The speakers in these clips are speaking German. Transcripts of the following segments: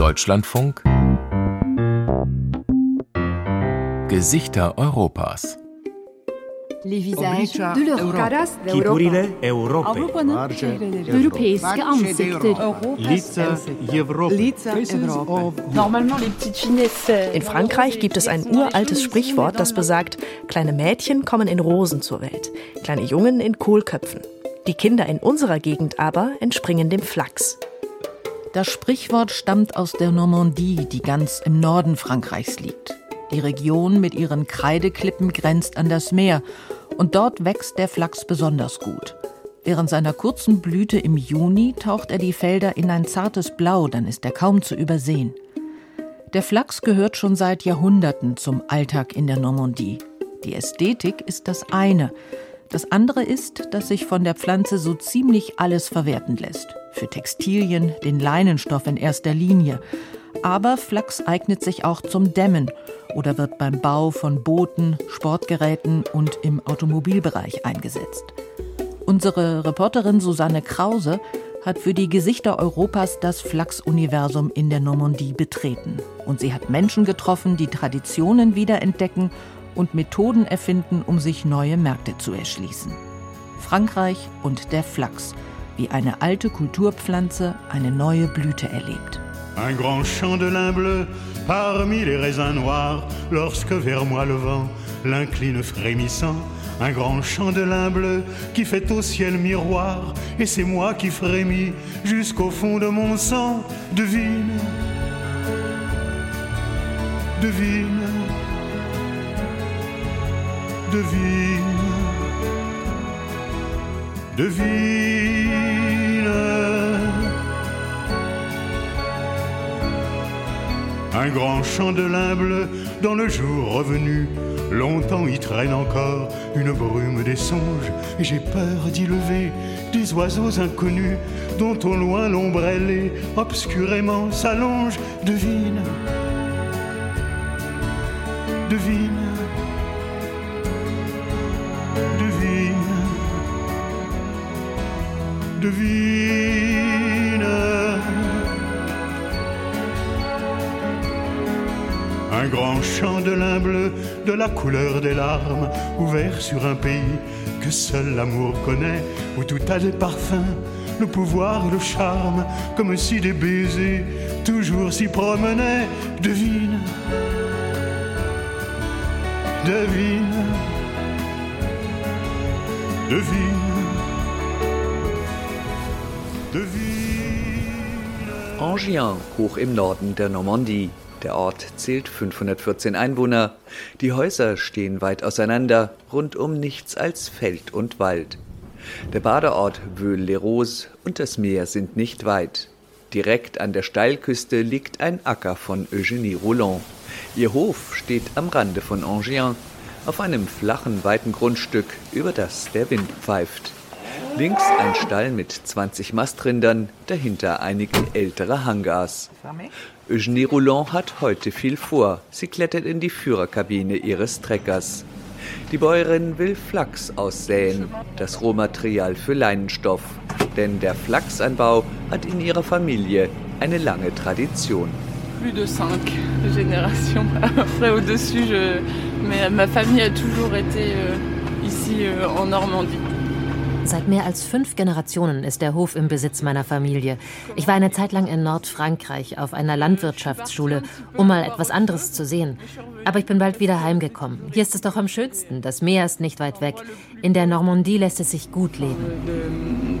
Deutschlandfunk Gesichter Europas Les visages de l'Europe. Caras Chipurile Europei. Europeiske ansikter. Lica Европы. Normalement les petites finesses. In Frankreich gibt es ein uraltes Sprichwort, das besagt, kleine Mädchen kommen in Rosen zur Welt, kleine Jungen in Kohlköpfen. Die Kinder in unserer Gegend aber entspringen dem Flachs. Das Sprichwort stammt aus der Normandie, die ganz im Norden Frankreichs liegt. Die Region mit ihren Kreideklippen grenzt an das Meer und dort wächst der Flachs besonders gut. Während seiner kurzen Blüte im Juni taucht er die Felder in ein zartes Blau, dann ist er kaum zu übersehen. Der Flachs gehört schon seit Jahrhunderten zum Alltag in der Normandie. Die Ästhetik ist das eine. Das andere ist, dass sich von der Pflanze so ziemlich alles verwerten lässt. Für Textilien, den Leinenstoff in erster Linie. Aber Flachs eignet sich auch zum Dämmen oder wird beim Bau von Booten, Sportgeräten und im Automobilbereich eingesetzt. Unsere Reporterin Susanne Krause hat für die Gesichter Europas das Flachs-Universum in der Normandie betreten. Und sie hat Menschen getroffen, die Traditionen wiederentdecken und Methoden erfinden, um sich neue Märkte zu erschließen. Frankreich und der Flachs, wie eine alte Kulturpflanze eine neue Blüte erlebt. Un grand champ de lin bleu parmi les raisins noirs, lorsque vers moi le vent l'incline frémissant. Un grand champ de lin bleu qui fait au ciel miroir, et c'est moi qui frémis jusqu'au fond de mon sang. Devine, devine, devine, devine. Un grand champ de lin bleu dans le jour revenu. Longtemps y traîne encore une brume des songes, et j'ai peur d'y lever des oiseaux inconnus dont au loin l'ombre ailée obscurément s'allonge. Devine, devine, devine. Un grand champ de lin bleu, de la couleur des larmes, ouvert sur un pays que seul l'amour connaît, où tout a des parfums, le pouvoir, le charme, comme si des baisers toujours s'y promenaient. Devine, devine, devine, Angien, hoch im Norden der Normandie. Der Ort zählt 514 Einwohner. Die Häuser stehen weit auseinander, rundum nichts als Feld und Wald. Der Badeort Veules-les-Roses und das Meer sind nicht weit. Direkt an der Steilküste liegt ein Acker von Eugénie Roland. Ihr Hof steht am Rande von Angien, auf einem flachen, weiten Grundstück, über das der Wind pfeift. Links ein Stall mit 20 Mastrindern, dahinter einige ältere Hangars. Eugenie Roland hat heute viel vor. Sie klettert in die Führerkabine ihres Treckers. Die Bäuerin will Flachs aussäen, das Rohmaterial für Leinenstoff. Denn der Flachsanbau hat in ihrer Familie eine lange Tradition. plus de cinq générations. Après, au-dessus, je... ma famille a toujours été euh, ici euh, en Normandie. Seit mehr als fünf Generationen ist der Hof im Besitz meiner Familie. Ich war eine Zeit lang in Nordfrankreich auf einer Landwirtschaftsschule, um mal etwas anderes zu sehen. Aber ich bin bald wieder heimgekommen. Hier ist es doch am schönsten. Das Meer ist nicht weit weg. In der Normandie lässt es sich gut leben.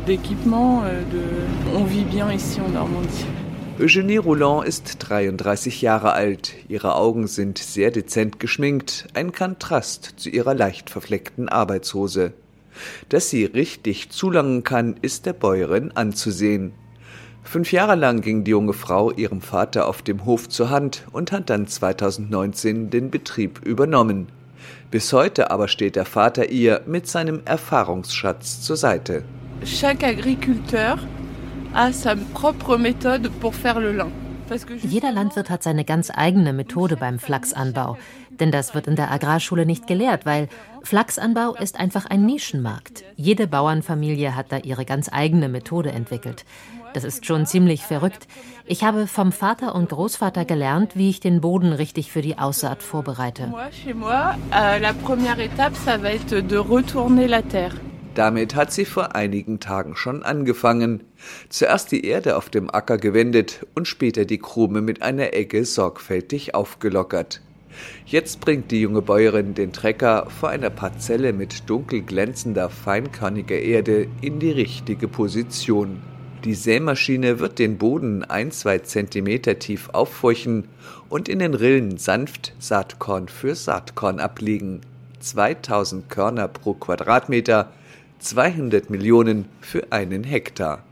Eugenie Roland ist 33 Jahre alt. Ihre Augen sind sehr dezent geschminkt, ein Kontrast zu ihrer leicht verfleckten Arbeitshose. Dass sie richtig zulangen kann, ist der Bäuerin anzusehen. Fünf Jahre lang ging die junge Frau ihrem Vater auf dem Hof zur Hand und hat dann 2019 den Betrieb übernommen. Bis heute aber steht der Vater ihr mit seinem Erfahrungsschatz zur Seite. Chaque agriculteur a sa propre méthode pour faire le lin. Jeder Landwirt hat seine ganz eigene Methode beim Flachsanbau. Denn das wird in der Agrarschule nicht gelehrt, weil Flachsanbau ist einfach ein Nischenmarkt. Jede Bauernfamilie hat da ihre ganz eigene Methode entwickelt. Das ist schon ziemlich verrückt. Ich habe vom Vater und Großvater gelernt, wie ich den Boden richtig für die Aussaat vorbereite. Euh, Damit hat sie vor einigen Tagen schon angefangen. Zuerst die Erde auf dem Acker gewendet und später die Krume mit einer Egge sorgfältig aufgelockert. Jetzt bringt die junge Bäuerin den Trecker vor einer Parzelle mit dunkel glänzender, feinkörniger Erde in die richtige Position. Die Sämaschine wird den Boden ein, zwei Zentimeter tief auffurchen und in den Rillen sanft Saatkorn für Saatkorn ablegen. 2000 Körner pro Quadratmeter, 200 Millionen für einen Hektar.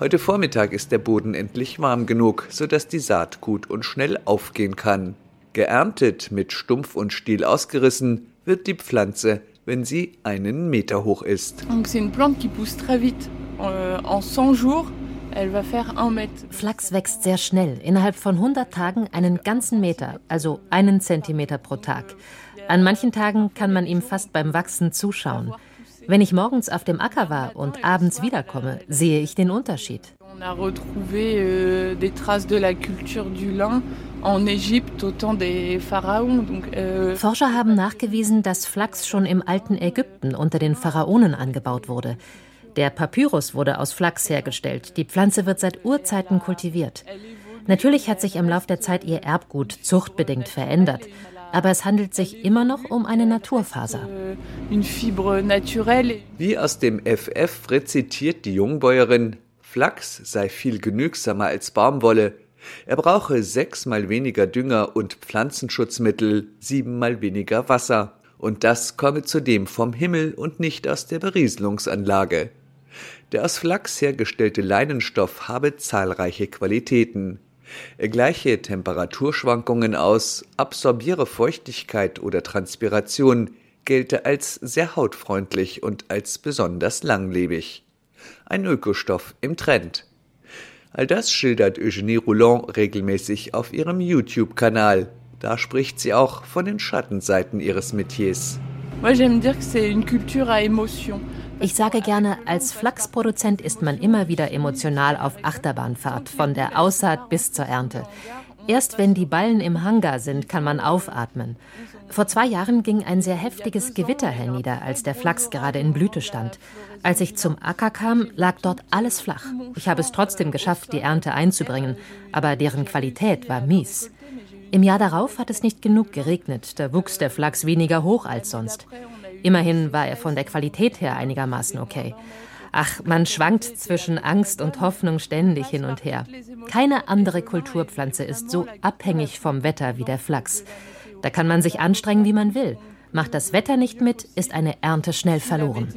Heute Vormittag ist der Boden endlich warm genug, sodass die Saat gut und schnell aufgehen kann. Geerntet, mit Stumpf und Stiel ausgerissen, wird die Pflanze, wenn sie einen Meter hoch ist. Euh, en 100 jours, elle va faire un mètre. Flachs wächst sehr schnell, innerhalb von 100 Tagen einen ganzen Meter, also einen Zentimeter pro Tag. An manchen Tagen kann man ihm fast beim Wachsen zuschauen. Wenn ich morgens auf dem Acker war und abends wiederkomme, sehe ich den Unterschied. On a retrouvé euh, des traces de la culture du lin en Égypte au temps des Pharaons. Donc, euh Forscher haben nachgewiesen, dass Flachs schon im alten Ägypten unter den Pharaonen angebaut wurde. Der Papyrus wurde aus Flachs hergestellt. Die Pflanze wird seit Urzeiten kultiviert. Natürlich hat sich im Lauf der Zeit ihr Erbgut zuchtbedingt verändert. Aber es handelt sich immer noch um eine Naturfaser. Wie aus dem FF rezitiert die Jungbäuerin, Flachs sei viel genügsamer als Baumwolle. Er brauche sechsmal weniger Dünger und Pflanzenschutzmittel, siebenmal weniger Wasser. Und das komme zudem vom Himmel und nicht aus der Berieselungsanlage. Der aus Flachs hergestellte Leinenstoff habe zahlreiche Qualitäten. Er gleiche Temperaturschwankungen aus, absorbiere Feuchtigkeit oder Transpiration, gelte als sehr hautfreundlich und als besonders langlebig. Ein Ökostoff im Trend. All das schildert Eugenie Roulon regelmäßig auf ihrem YouTube-Kanal. Da spricht sie auch von den Schattenseiten ihres Metiers. Ich sage gerne, als Flachsproduzent ist man immer wieder emotional auf Achterbahnfahrt, von der Aussaat bis zur Ernte. Erst wenn die Ballen im Hangar sind, kann man aufatmen. Vor zwei Jahren ging ein sehr heftiges Gewitter hernieder, als der Flachs gerade in Blüte stand. Als ich zum Acker kam, lag dort alles flach. Ich habe es trotzdem geschafft, die Ernte einzubringen, aber deren Qualität war mies. Im Jahr darauf hat es nicht genug geregnet, da wuchs der Flachs weniger hoch als sonst. Immerhin war er von der Qualität her einigermaßen okay. Ach, man schwankt zwischen Angst und Hoffnung ständig hin und her. Keine andere Kulturpflanze ist so abhängig vom Wetter wie der Flachs. Da kann man sich anstrengen, wie man will. Macht das Wetter nicht mit, ist eine Ernte schnell verloren.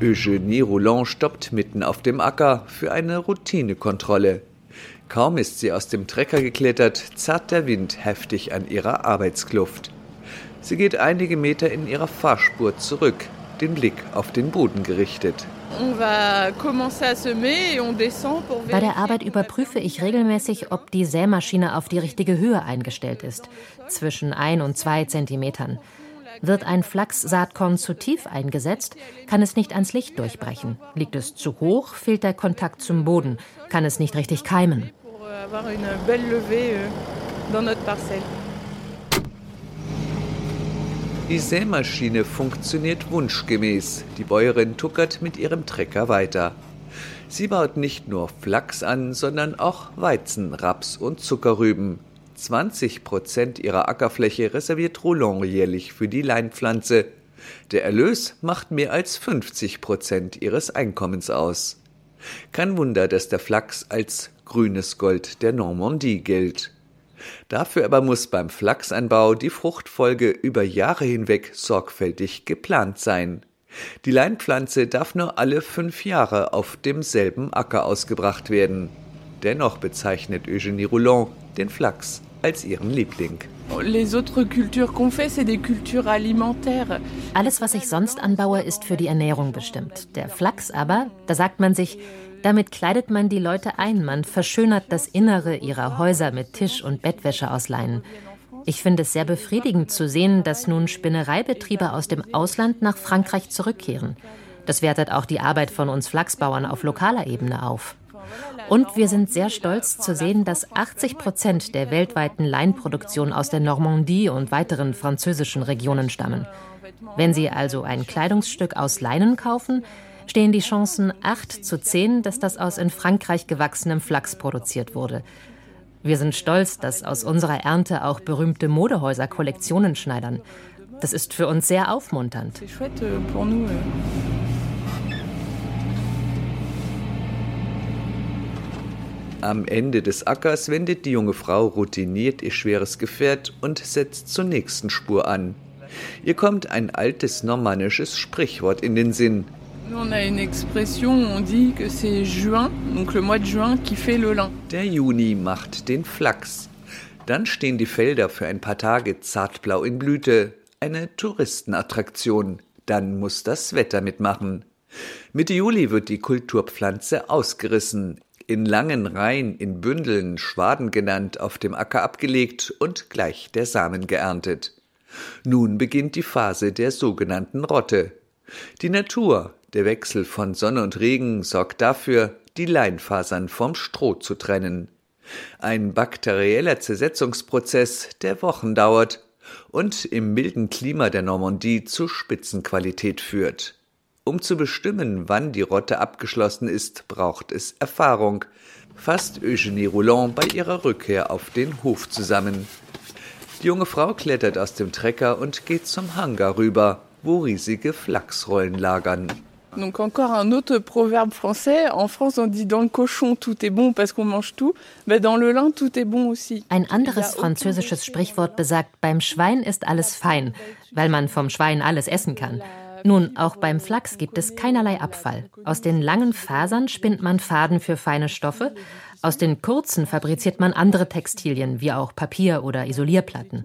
Eugenie Roland stoppt mitten auf dem Acker für eine Routinekontrolle. Kaum ist sie aus dem Trecker geklettert, zerrt der Wind heftig an ihrer Arbeitskluft. Sie geht einige Meter in ihrer Fahrspur zurück, den Blick auf den Boden gerichtet. Bei der Arbeit überprüfe ich regelmäßig, ob die Sämaschine auf die richtige Höhe eingestellt ist, zwischen ein und zwei Zentimetern. Wird ein Flachs-Saatkorn zu tief eingesetzt, kann es nicht ans Licht durchbrechen. Liegt es zu hoch, fehlt der Kontakt zum Boden, kann es nicht richtig keimen. Die Sämaschine funktioniert wunschgemäß. Die Bäuerin tuckert mit ihrem Trecker weiter. Sie baut nicht nur Flachs an, sondern auch Weizen, Raps und Zuckerrüben. 20 Prozent ihrer Ackerfläche reserviert Roland jährlich für die Leinpflanze. Der Erlös macht mehr als 50 Prozent ihres Einkommens aus. Kein Wunder, dass der Flachs als grünes Gold der Normandie gilt. Dafür aber muss beim Flachsanbau die Fruchtfolge über Jahre hinweg sorgfältig geplant sein. Die Leinpflanze darf nur alle fünf Jahre auf demselben Acker ausgebracht werden. Dennoch bezeichnet Eugenie Roulon den Flachs als ihren Liebling. Alles, was ich sonst anbaue, ist für die Ernährung bestimmt. Der Flachs aber, da sagt man sich, damit kleidet man die Leute ein, man verschönert das Innere ihrer Häuser mit Tisch und Bettwäsche aus Leinen. Ich finde es sehr befriedigend zu sehen, dass nun Spinnereibetriebe aus dem Ausland nach Frankreich zurückkehren. Das wertet auch die Arbeit von uns Flachsbauern auf lokaler Ebene auf. Und wir sind sehr stolz zu sehen, dass 80 Prozent der weltweiten Leinproduktion aus der Normandie und weiteren französischen Regionen stammen. Wenn Sie also ein Kleidungsstück aus Leinen kaufen, stehen die Chancen 8 zu 10, dass das aus in Frankreich gewachsenem Flachs produziert wurde. Wir sind stolz, dass aus unserer Ernte auch berühmte Modehäuser Kollektionen schneidern. Das ist für uns sehr aufmunternd. Am Ende des Ackers wendet die junge Frau routiniert ihr schweres Gefährt und setzt zur nächsten Spur an. Ihr kommt ein altes normannisches Sprichwort in den Sinn. Der Juni macht den Flachs. Dann stehen die Felder für ein paar Tage zartblau in Blüte. Eine Touristenattraktion. Dann muss das Wetter mitmachen. Mitte Juli wird die Kulturpflanze ausgerissen in langen Reihen, in Bündeln, Schwaden genannt, auf dem Acker abgelegt und gleich der Samen geerntet. Nun beginnt die Phase der sogenannten Rotte. Die Natur, der Wechsel von Sonne und Regen, sorgt dafür, die Leinfasern vom Stroh zu trennen. Ein bakterieller Zersetzungsprozess, der Wochen dauert und im milden Klima der Normandie zu Spitzenqualität führt. Um zu bestimmen, wann die Rotte abgeschlossen ist, braucht es Erfahrung, fasst Eugenie Roland bei ihrer Rückkehr auf den Hof zusammen. Die junge Frau klettert aus dem Trecker und geht zum Hangar rüber, wo riesige Flachsrollen lagern. Donc encore un autre proverbe français. En France, on dit dans le cochon tout est bon parce qu'on mange tout. Mais dans le lin tout est bon aussi. Ein anderes französisches Sprichwort besagt: Beim Schwein ist alles fein, weil man vom Schwein alles essen kann. Nun, auch beim Flachs gibt es keinerlei Abfall. Aus den langen Fasern spinnt man Faden für feine Stoffe, aus den kurzen fabriziert man andere Textilien, wie auch Papier oder Isolierplatten.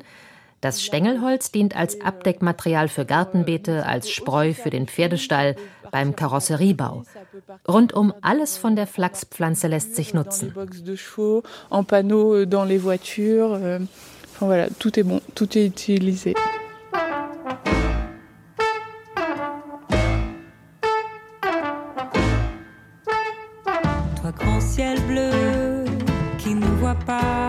Das Stängelholz dient als Abdeckmaterial für Gartenbeete, als Spreu für den Pferdestall, beim Karosseriebau. Rundum alles von der Flachspflanze lässt sich nutzen. Bon, tout est utilisé. ciel bleu qui ne voit pas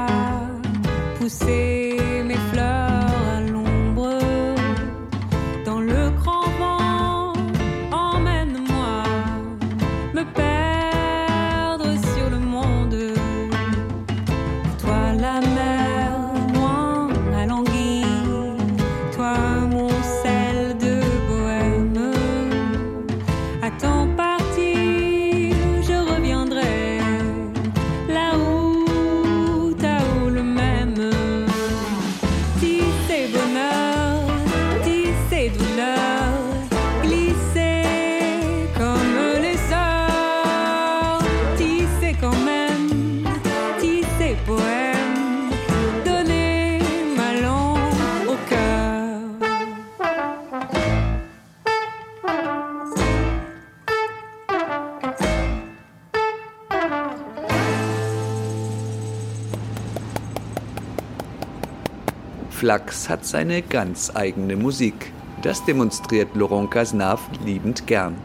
Flachs hat seine ganz eigene Musik. Das demonstriert Laurent Cazenave liebend gern.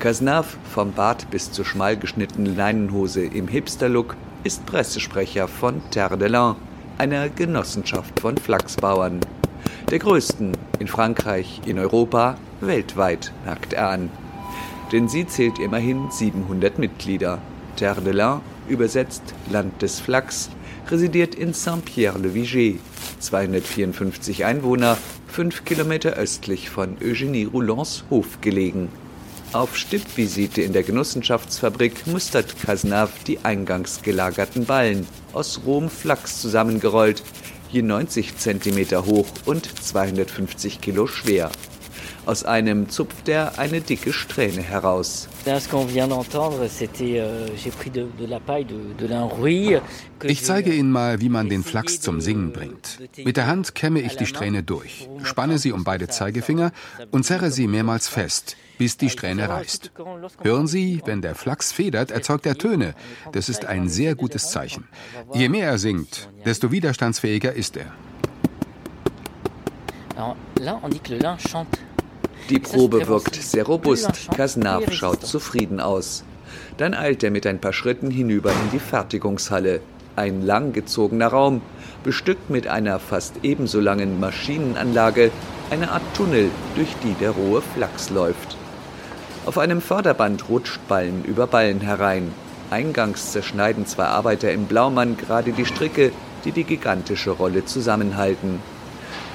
Cazenave, vom Bart bis zur schmal geschnittenen Leinenhose im Hipster-Look, ist Pressesprecher von Terre de Lin, einer Genossenschaft von Flachsbauern. Der größten in Frankreich, in Europa, weltweit, merkt er an. Denn sie zählt immerhin 700 Mitglieder. Terre de Lin, übersetzt Land des Flachs, residiert in Saint-Pierre-le-Viger, 254 Einwohner, fünf Kilometer östlich von Eugenie Roulands Hof gelegen. Auf Stippvisite in der Genossenschaftsfabrik mustert Cazenave die eingangs gelagerten Ballen, aus rohem Flachs zusammengerollt, je 90 Zentimeter hoch und 250 Kilo schwer. Aus einem zupft er eine dicke Strähne heraus. Ich zeige Ihnen mal, wie man den Flachs zum Singen bringt. Mit der Hand kämme ich die Strähne durch, spanne sie um beide Zeigefinger und zerre sie mehrmals fest, bis die Strähne reißt. Hören Sie, wenn der Flachs federt, erzeugt er Töne. Das ist ein sehr gutes Zeichen. Je mehr er singt, desto widerstandsfähiger ist er. Die Probe wirkt sehr robust. Kasnav schaut zufrieden aus. Dann eilt er mit ein paar Schritten hinüber in die Fertigungshalle. Ein langgezogener Raum, bestückt mit einer fast ebenso langen Maschinenanlage, eine Art Tunnel, durch die der rohe Flachs läuft. Auf einem Förderband rutscht Ballen über Ballen herein. Eingangs zerschneiden zwei Arbeiter im Blaumann gerade die Stricke, die die gigantische Rolle zusammenhalten.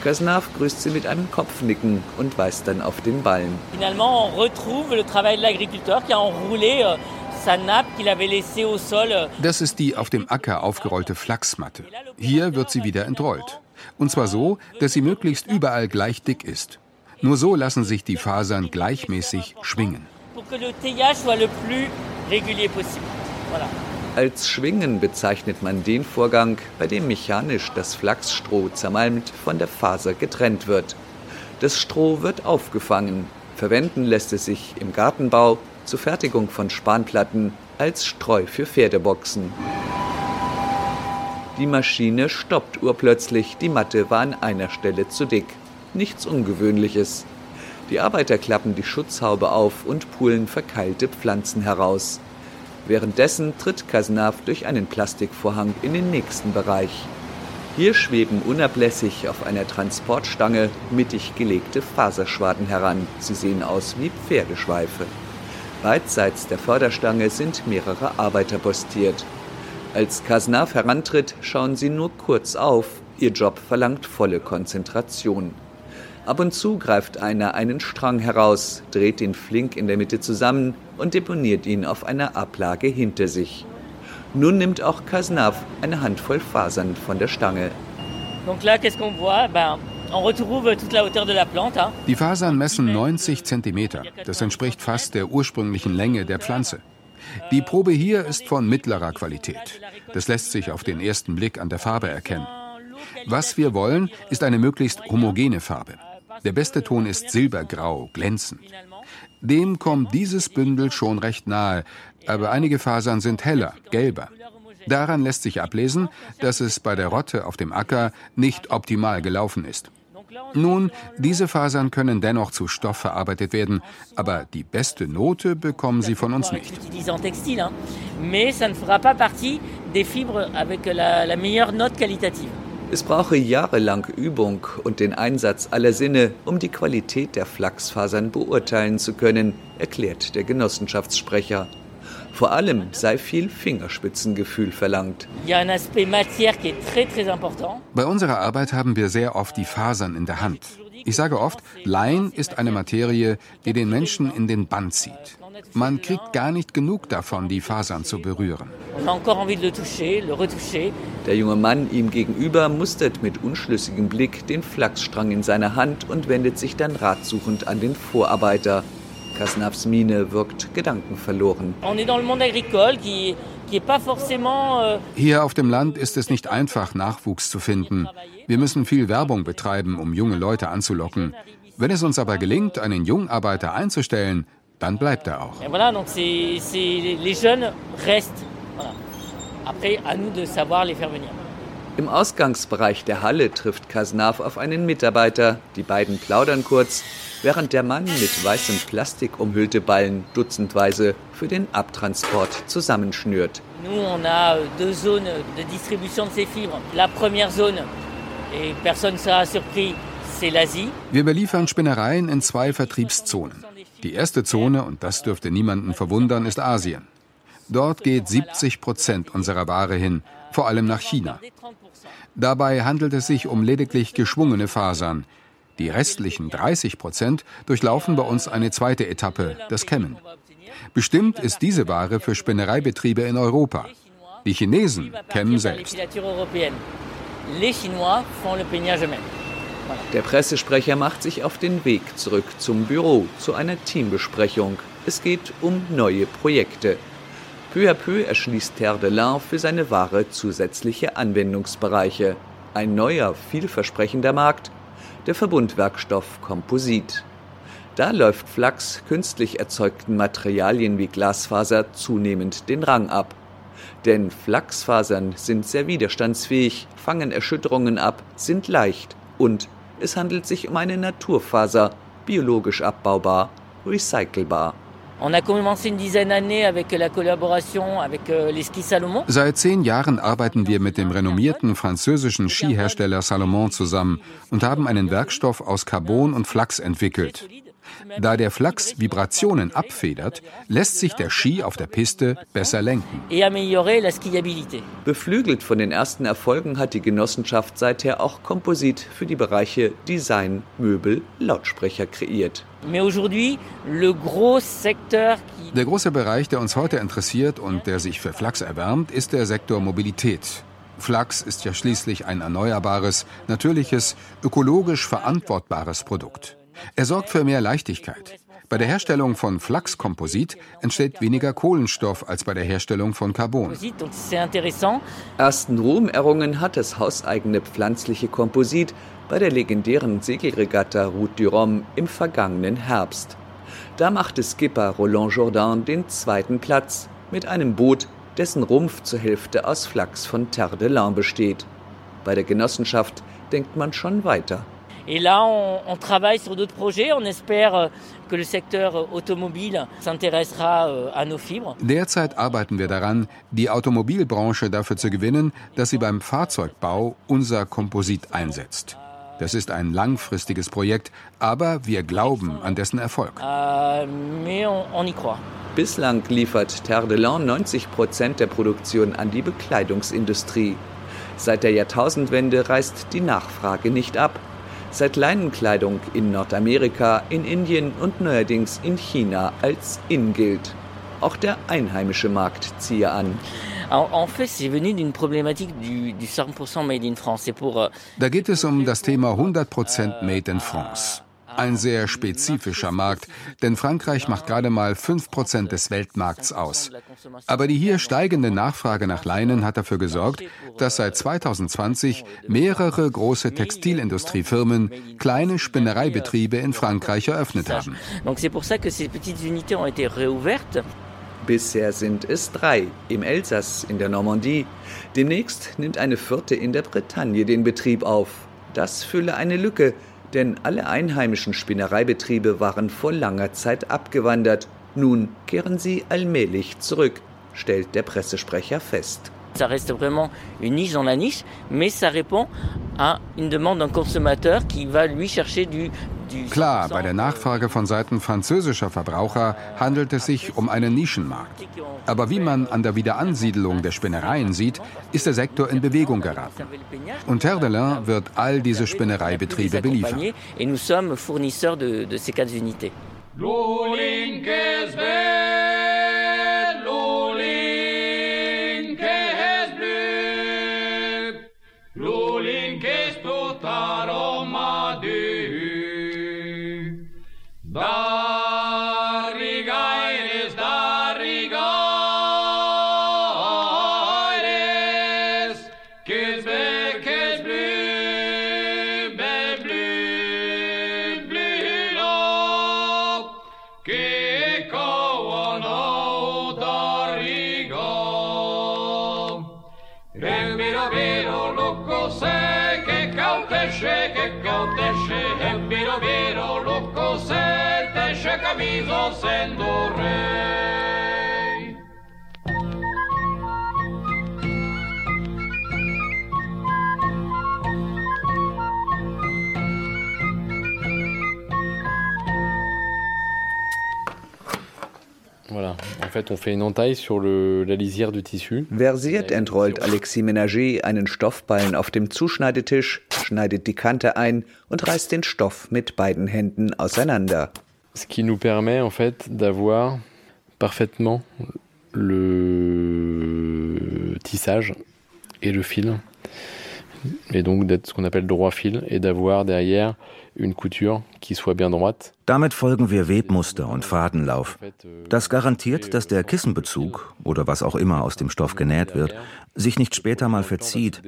Kasnav grüßt sie mit einem Kopfnicken und weist dann auf den Ballen. Finalement, on retrouve le travail de l'agriculteur qui a enroulé euh, sa nappe qu'il avait laissée au sol. Das ist die auf dem Acker aufgerollte Flachsmatte. Hier wird sie wieder entrollt. Und zwar so, dass sie möglichst überall gleich dick ist. Nur so lassen sich die Fasern gleichmäßig schwingen. Pour que le teillage soit le plus régulier possible. Voilà. Als Schwingen bezeichnet man den Vorgang, bei dem mechanisch das Flachsstroh zermalmt von der Faser getrennt wird. Das Stroh wird aufgefangen. Verwenden lässt es sich im Gartenbau zur Fertigung von Spanplatten als Streu für Pferdeboxen. Die Maschine stoppt urplötzlich, die Matte war an einer Stelle zu dick. Nichts Ungewöhnliches. Die Arbeiter klappen die Schutzhaube auf und pulen verkeilte Pflanzen heraus. Währenddessen tritt Kasnav durch einen Plastikvorhang in den nächsten Bereich. Hier schweben unablässig auf einer Transportstange mittig gelegte Faserschwaden heran. Sie sehen aus wie Pferdeschweife. Beidseits der Förderstange sind mehrere Arbeiter postiert. Als Kasnav herantritt, schauen sie nur kurz auf. Ihr Job verlangt volle Konzentration. Ab und zu greift einer einen Strang heraus, dreht ihn flink in der Mitte zusammen und deponiert ihn auf einer Ablage hinter sich. Nun nimmt auch Kasnav eine Handvoll Fasern von der Stange. Die Fasern messen 90 Zentimeter. Das entspricht fast der ursprünglichen Länge der Pflanze. Die Probe hier ist von mittlerer Qualität. Das lässt sich auf den ersten Blick an der Farbe erkennen. Was wir wollen, ist eine möglichst homogene Farbe. Der beste Ton ist silbergrau, glänzend. Dem kommt dieses Bündel schon recht nahe, aber einige Fasern sind heller, gelber. Daran lässt sich ablesen, dass es bei der Rotte auf dem Acker nicht optimal gelaufen ist. Nun, diese Fasern können dennoch zu Stoff verarbeitet werden, aber die beste Note bekommen sie von uns nicht. mais ça ne fera pas partie des fibres avec la meilleure note qualitative. Es brauche jahrelang Übung und den Einsatz aller Sinne, um die Qualität der Flachsfasern beurteilen zu können, erklärt der Genossenschaftssprecher. Vor allem sei viel Fingerspitzengefühl verlangt. Bei unserer Arbeit haben wir sehr oft die Fasern in der Hand. Ich sage oft, Lein ist eine Materie, die den Menschen in den Bann zieht. Man kriegt gar nicht genug davon, die Fasern zu berühren. Der junge Mann ihm gegenüber mustert mit unschlüssigem Blick den Flachsstrang in seiner Hand und wendet sich dann ratsuchend an den Vorarbeiter. Kasnavs Miene wirkt gedankenverloren. Euh, Hier auf dem Land ist es nicht einfach, Nachwuchs zu finden. Wir müssen viel Werbung betreiben, um junge Leute anzulocken. Wenn es uns aber gelingt, einen Jungarbeiter einzustellen, dann bleibt er auch. Im Ausgangsbereich der Halle trifft Kasnav auf einen Mitarbeiter. Die beiden plaudern kurz, während der Mann mit weißem Plastik umhüllte Ballen dutzendweise für den Abtransport zusammenschnürt. Nous on a deux zones de distribution de ces fibres. La première zone et personne ne sera surpris, c'est l'Asie. Wir beliefern Spinnereien in zwei Vertriebszonen. Die erste Zone, und das dürfte niemanden verwundern, ist Asien. Dort geht 70 Prozent unserer Ware hin, vor allem nach China. Dabei handelt es sich um lediglich geschwungene Fasern. Die restlichen 30 Prozent durchlaufen bei uns eine zweite Etappe, das Kämmen. Bestimmt ist diese Ware für Spinnereibetriebe in Europa. Die Chinesen kämmen selbst. Les Chinois font le peignage eux-mêmes. Der Pressesprecher macht sich auf den Weg zurück zum Büro zu einer Teambesprechung. Es geht um neue Projekte. Peu à peu erschließt Terre de Lin für seine Ware zusätzliche Anwendungsbereiche. Ein neuer, vielversprechender Markt, der Verbundwerkstoff Komposit. Da läuft Flachs künstlich erzeugten Materialien wie Glasfaser zunehmend den Rang ab. Denn Flachsfasern sind sehr widerstandsfähig, fangen Erschütterungen ab, sind leicht und es handelt sich um eine Naturfaser, biologisch abbaubar, recycelbar. Seit zehn Jahren arbeiten wir mit dem renommierten französischen Skihersteller Salomon zusammen und haben einen Werkstoff aus Carbon und Flachs entwickelt. Da der Flachs Vibrationen abfedert, lässt sich der Ski auf der Piste besser lenken. Beflügelt von den ersten Erfolgen hat die Genossenschaft seither auch Komposit für die Bereiche Design, Möbel, Lautsprecher kreiert. Der große Bereich, der uns heute interessiert und der sich für Flachs erwärmt, ist der Sektor Mobilität. Flachs ist ja schließlich ein erneuerbares, natürliches, ökologisch verantwortbares Produkt. Er sorgt für mehr Leichtigkeit. Bei der Herstellung von Flachskomposit entsteht weniger Kohlenstoff als bei der Herstellung von Carbon. Ersten Ruhm errungen hat das hauseigene pflanzliche Komposit bei der legendären Segelregatta Route du Rhum im vergangenen Herbst. Da machte Skipper Roland Jourdain den zweiten Platz mit einem Boot, dessen Rumpf zur Hälfte aus Flachs von Terre de Lin besteht. Bei der Genossenschaft denkt man schon weiter. Et là, on, on travaille sur d'autres projets. On espère euh, que le secteur euh, automobile s'intéressera euh, à nos fibres. Derzeit arbeiten wir daran, die Automobilbranche dafür zu gewinnen, dass sie beim Fahrzeugbau unser Komposit einsetzt. Das ist ein langfristiges Projekt, aber wir glauben an dessen Erfolg. Mais on, on y croit. Bislang liefert Terre de Lin 90 Prozent der Produktion an die Bekleidungsindustrie. Seit der Jahrtausendwende reißt die Nachfrage nicht ab. Seit Leinenkleidung in Nordamerika, in Indien und neuerdings in China als in gilt. Auch der einheimische Markt ziehe an. En fait, c'est venu d'une problématique du, du 100% made in France. C'est pour euh, Da geht es um das Thema 100% Made in France. Ein sehr spezifischer Markt, denn Frankreich macht gerade mal 5% des Weltmarkts aus. Aber die hier steigende Nachfrage nach Leinen hat dafür gesorgt, dass seit 2020 mehrere große Textilindustriefirmen kleine Spinnereibetriebe in Frankreich eröffnet haben. Bisher sind es drei im Elsass in der Normandie. Demnächst nimmt eine vierte in der Bretagne den Betrieb auf. Das fülle eine Lücke, denn alle einheimischen Spinnereibetriebe waren vor langer Zeit abgewandert. Nun kehren sie allmählich zurück, stellt der Pressesprecher fest. Ça reste vraiment une niche dans la niche, mais ça répond à une demande d'un consommateur qui va lui chercher du, Klar, bei der Nachfrage von Seiten französischer Verbraucher handelt es sich um einen Nischenmarkt. Aber wie man an der Wiederansiedelung der Spinnereien sieht, ist der Sektor in Bewegung geraten. Und Terre de Lin wird all diese Spinnereibetriebe beliefern. Et nous quatre unités. Voilà, en fait, on fait une entaille sur le, la lisière du tissu. Versiert entrollt Alexis Ménager einen Stoffballen auf dem Zuschneidetisch, schneidet die Kante ein und reißt den Stoff mit beiden Händen auseinander. Ce qui nous permet en fait d'avoir parfaitement le tissage et le fil. Et donc d'être ce qu'on appelle droit fil et d'avoir derrière une couture qui soit bien droite. Damit folgen wir Webmuster und Fadenlauf. Das garantiert, dass der Kissenbezug oder was auch immer aus dem Stoff genäht wird, sich nicht später mal verzieht.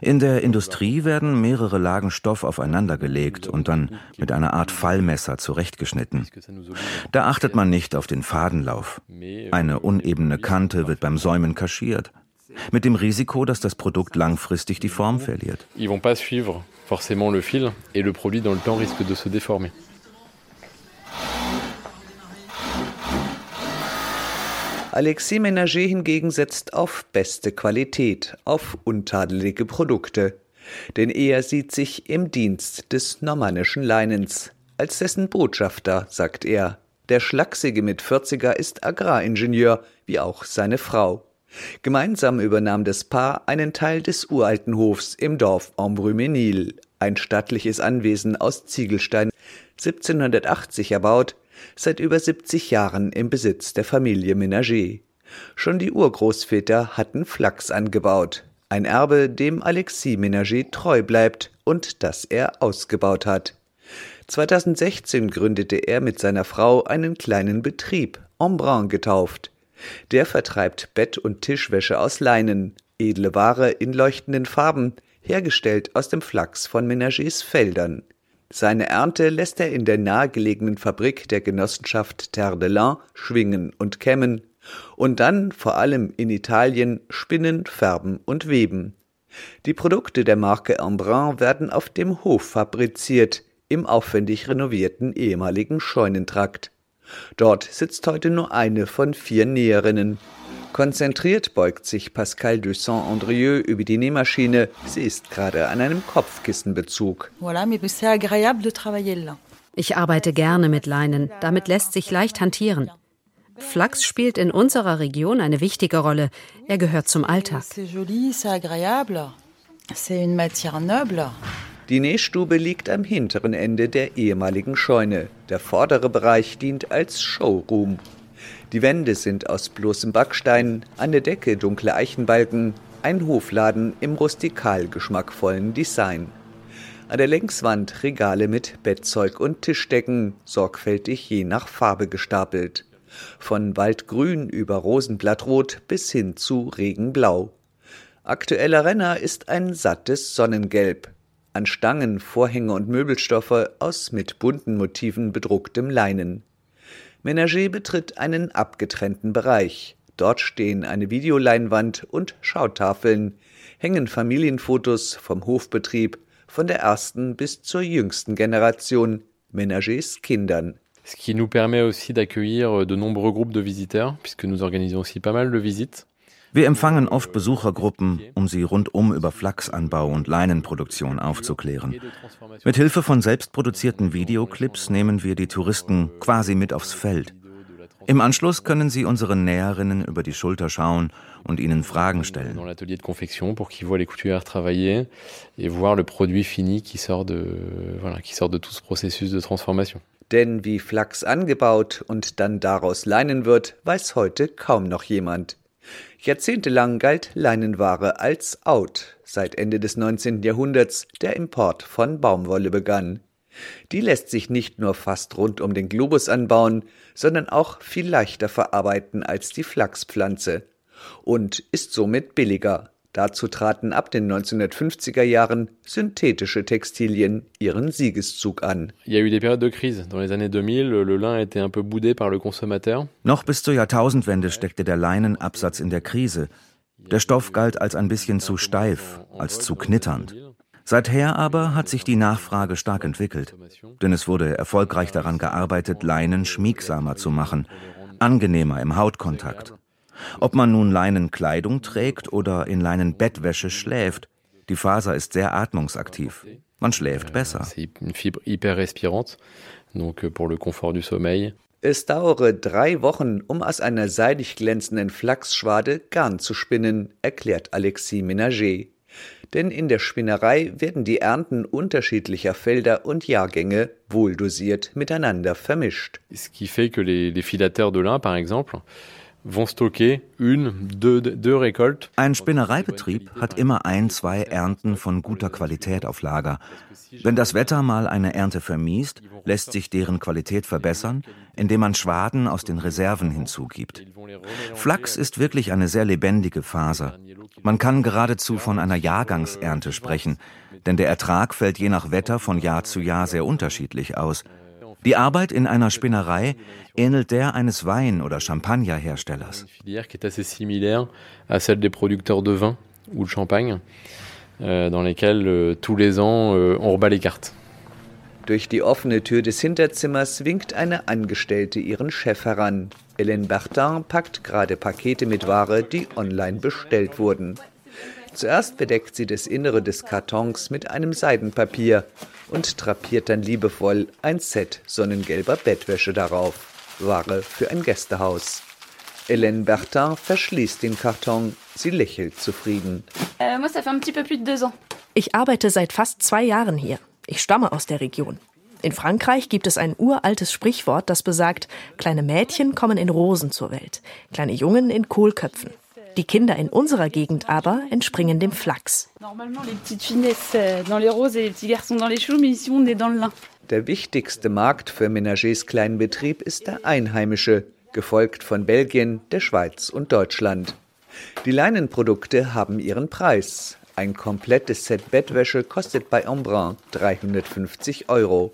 In der Industrie werden mehrere Lagen Stoff aufeinander gelegt und dann mit einer Art Fallmesser zurechtgeschnitten. Da achtet man nicht auf den Fadenlauf. Eine unebene Kante wird beim Säumen kaschiert. Mit dem Risiko, dass das Produkt langfristig die Form verliert. Ils vont pas suivre forcément le fil et le produit dans le temps risque de se déformer. Alexis Ménager hingegen setzt auf beste Qualität, auf untadelige Produkte. Denn er sieht sich im Dienst des normannischen Leinens. Als dessen Botschafter, sagt er. Der Schlachsige mit 40er ist Agraringenieur, wie auch seine Frau. Gemeinsam übernahm das Paar einen Teil des uralten Hofs im Dorf Embrumenil, ein stattliches Anwesen aus Ziegelstein, 1780 erbaut, seit über 70 Jahren im Besitz der Familie Ménager. Schon die Urgroßväter hatten Flachs angebaut, ein Erbe, dem Alexis Ménager treu bleibt und das er ausgebaut hat. 2016 gründete er mit seiner Frau einen kleinen Betrieb, Embrun getauft. Der vertreibt Bett- und Tischwäsche aus Leinen, edle Ware in leuchtenden Farben, hergestellt aus dem Flachs von Menagers Feldern. Seine Ernte lässt er in der nahegelegenen Fabrik der Genossenschaft Terre de Lin schwingen und kämmen und dann vor allem in Italien spinnen, färben und weben. Die Produkte der Marke Embrun werden auf dem Hof fabriziert, im aufwendig renovierten ehemaligen Scheunentrakt. Dort sitzt heute nur eine von vier Näherinnen. Konzentriert beugt sich Pascal de Saint-Andrieux über die Nähmaschine. Sie ist gerade an einem Kopfkissenbezug. Ich arbeite gerne mit Leinen. Damit lässt sich leicht hantieren. Flachs spielt in unserer Region eine wichtige Rolle. Er gehört zum Alltag. Die Nähstube liegt am hinteren Ende der ehemaligen Scheune. Der vordere Bereich dient als Showroom. Die Wände sind aus bloßem Backstein, an der Decke dunkle Eichenbalken, ein Hofladen im rustikal geschmackvollen Design. An der Längswand Regale mit Bettzeug und Tischdecken, sorgfältig je nach Farbe gestapelt. Von Waldgrün über Rosenblattrot bis hin zu Regenblau. Aktueller Renner ist ein sattes Sonnengelb. An Stangen Vorhänge und Möbelstoffe aus mit bunten Motiven bedrucktem Leinen. Ménager betritt einen abgetrennten Bereich. Dort stehen eine Videoleinwand und Schautafeln, hängen Familienfotos vom Hofbetrieb, von der ersten bis zur jüngsten Generation, Ménagers Kindern. Ce qui nous permet aussi d'accueillir de nombreux groupes de visiteurs, puisque nous organisons aussi pas mal de visites. Wir empfangen oft Besuchergruppen, um sie rundum über Flachsanbau und Leinenproduktion aufzuklären. Mit Hilfe von selbstproduzierten Videoclips nehmen wir die Touristen quasi mit aufs Feld. Im Anschluss können sie unseren Näherinnen über die Schulter schauen und ihnen Fragen stellen. Dans l'atelier de confection pour qu'ils voient les couturières travailler et voir le produit fini qui sort de, voilà, qui sort de tout ce processus de transformation. Denn wie Flachs angebaut und dann daraus Leinen wird, weiß heute kaum noch jemand. Jahrzehntelang galt Leinenware als out, seit Ende des 19. Jahrhunderts der Import von Baumwolle begann. Die lässt sich nicht nur fast rund um den Globus anbauen, sondern auch viel leichter verarbeiten als die Flachspflanze und ist somit billiger. Dazu traten ab den 1950er Jahren synthetische Textilien ihren Siegeszug an. Il y a eu des périodes de crise. Dans les années 2000, le lin était un peu boudé par le consommateur. Noch bis zur Jahrtausendwende steckte der Leinenabsatz in der Krise. Der Stoff galt als ein bisschen zu steif, als zu knitternd. Seither aber hat sich die Nachfrage stark entwickelt, denn es wurde erfolgreich daran gearbeitet, Leinen schmiegsamer zu machen, angenehmer im Hautkontakt. Ob man nun Leinenkleidung trägt oder in Leinenbettwäsche schläft, die Faser ist sehr atmungsaktiv. Man schläft besser. Donc euh. Es dauere drei Wochen, um aus einer seidig glänzenden Flachsschwade Garn zu spinnen, erklärt Alexis Ménager. Denn in der Spinnerei werden die Ernten unterschiedlicher Felder und Jahrgänge wohldosiert miteinander vermischt. Ce qui fait que les, les filateurs de lin, par exemple, Ein Spinnereibetrieb hat immer ein, zwei Ernten von guter Qualität auf Lager. Wenn das Wetter mal eine Ernte vermiest, lässt sich deren Qualität verbessern, indem man Schwaden aus den Reserven hinzugibt. Flachs ist wirklich eine sehr lebendige Faser. Man kann geradezu von einer Jahrgangsernte sprechen, denn der Ertrag fällt je nach Wetter von Jahr zu Jahr sehr unterschiedlich aus. Die Arbeit in einer Spinnerei ähnelt der eines Wein- oder Champagnerherstellers. Euh, dans lesquels euh, tous les ans euh, on rebat les cartes. Durch die offene Tür des Hinterzimmers winkt eine Angestellte ihren Chef heran. Hélène Bertin packt gerade Pakete mit Ware, die online bestellt wurden. Zuerst bedeckt sie das Innere des Kartons mit einem Seidenpapier und drapiert dann liebevoll ein Set sonnengelber Bettwäsche darauf. Ware für ein Gästehaus. Hélène Bertin verschließt den Karton. Sie lächelt zufrieden. Euh, ich arbeite seit fast zwei Jahren hier. Ich stamme aus der Region. In Frankreich gibt es ein uraltes Sprichwort, das besagt, kleine Mädchen kommen in Rosen zur Welt, kleine Jungen in Kohlköpfen. Die Kinder in unserer Gegend aber entspringen dem Flachs. Der wichtigste Markt für Menagers Kleinbetrieb ist der einheimische, gefolgt von Belgien, der Schweiz und Deutschland. Die Leinenprodukte haben ihren Preis. Ein komplettes Set Bettwäsche kostet bei Embrun 350 Euro.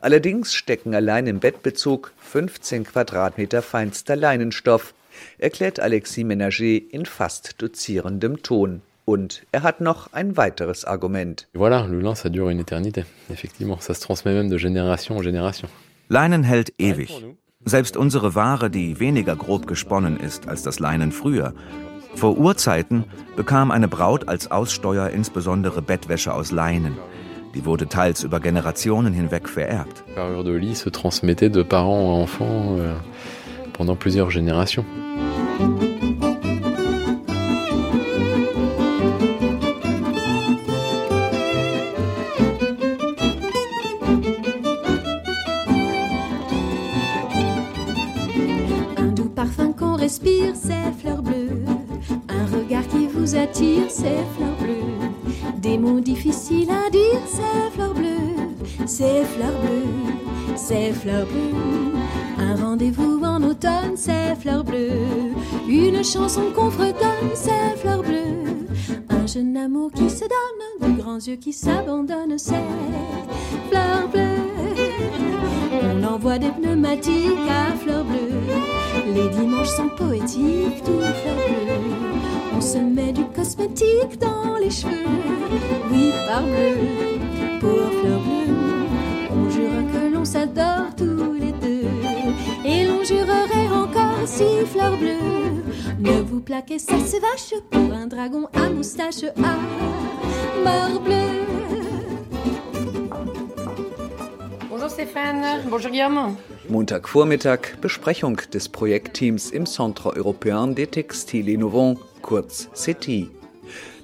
Allerdings stecken allein im Bettbezug 15 Quadratmeter feinster Leinenstoff, erklärt Alexis Ménager in fast dozierendem Ton. Und er hat noch ein weiteres Argument. Voilà, le lin, ça dure une éternité. Effectivement, ça se transmet même de génération en génération. Leinen hält ewig. Selbst unsere Ware, die weniger grob gesponnen ist als das Leinen früher. Vor Urzeiten bekam eine Braut als Aussteuer insbesondere Bettwäsche aus Leinen. Die wurde teils über Generationen hinweg vererbt. Parure de lit se transmettait de parents en enfants euh, pendant plusieurs générations. Un doux parfum qu'on respire, c'est fleurs bleues. Un regard qui vous attire, c'est fleurs bleues. Des mots difficiles à dire, c'est fleurs bleues. C'est fleurs bleues, c'est fleurs bleues. Un rendez-vous en automne, c'est fleurs bleues. Une chanson qu'on fredonne, c'est fleurs bleues. Un jeune amour qui se donne, de grands yeux qui s'abandonnent, c'est fleurs bleues. On envoie des pneumatiques à fleurs bleues. Les dimanches sont poétiques, tout fleurs bleues. On se met du cosmétique dans les cheveux. Oui, par bleu, pour fleurs bleues. On jure que l'on s'adore deux. Jurerait encore si fleurs bleues. Ne vous plaquez, ça c'est vache pour un dragon à moustache à mort bleue. Bonjour Stéphane, bonjour Guillaume. Montagvormittag Besprechung des Projektteams im Centre Européen des Textiles Innovants, kurz CETI.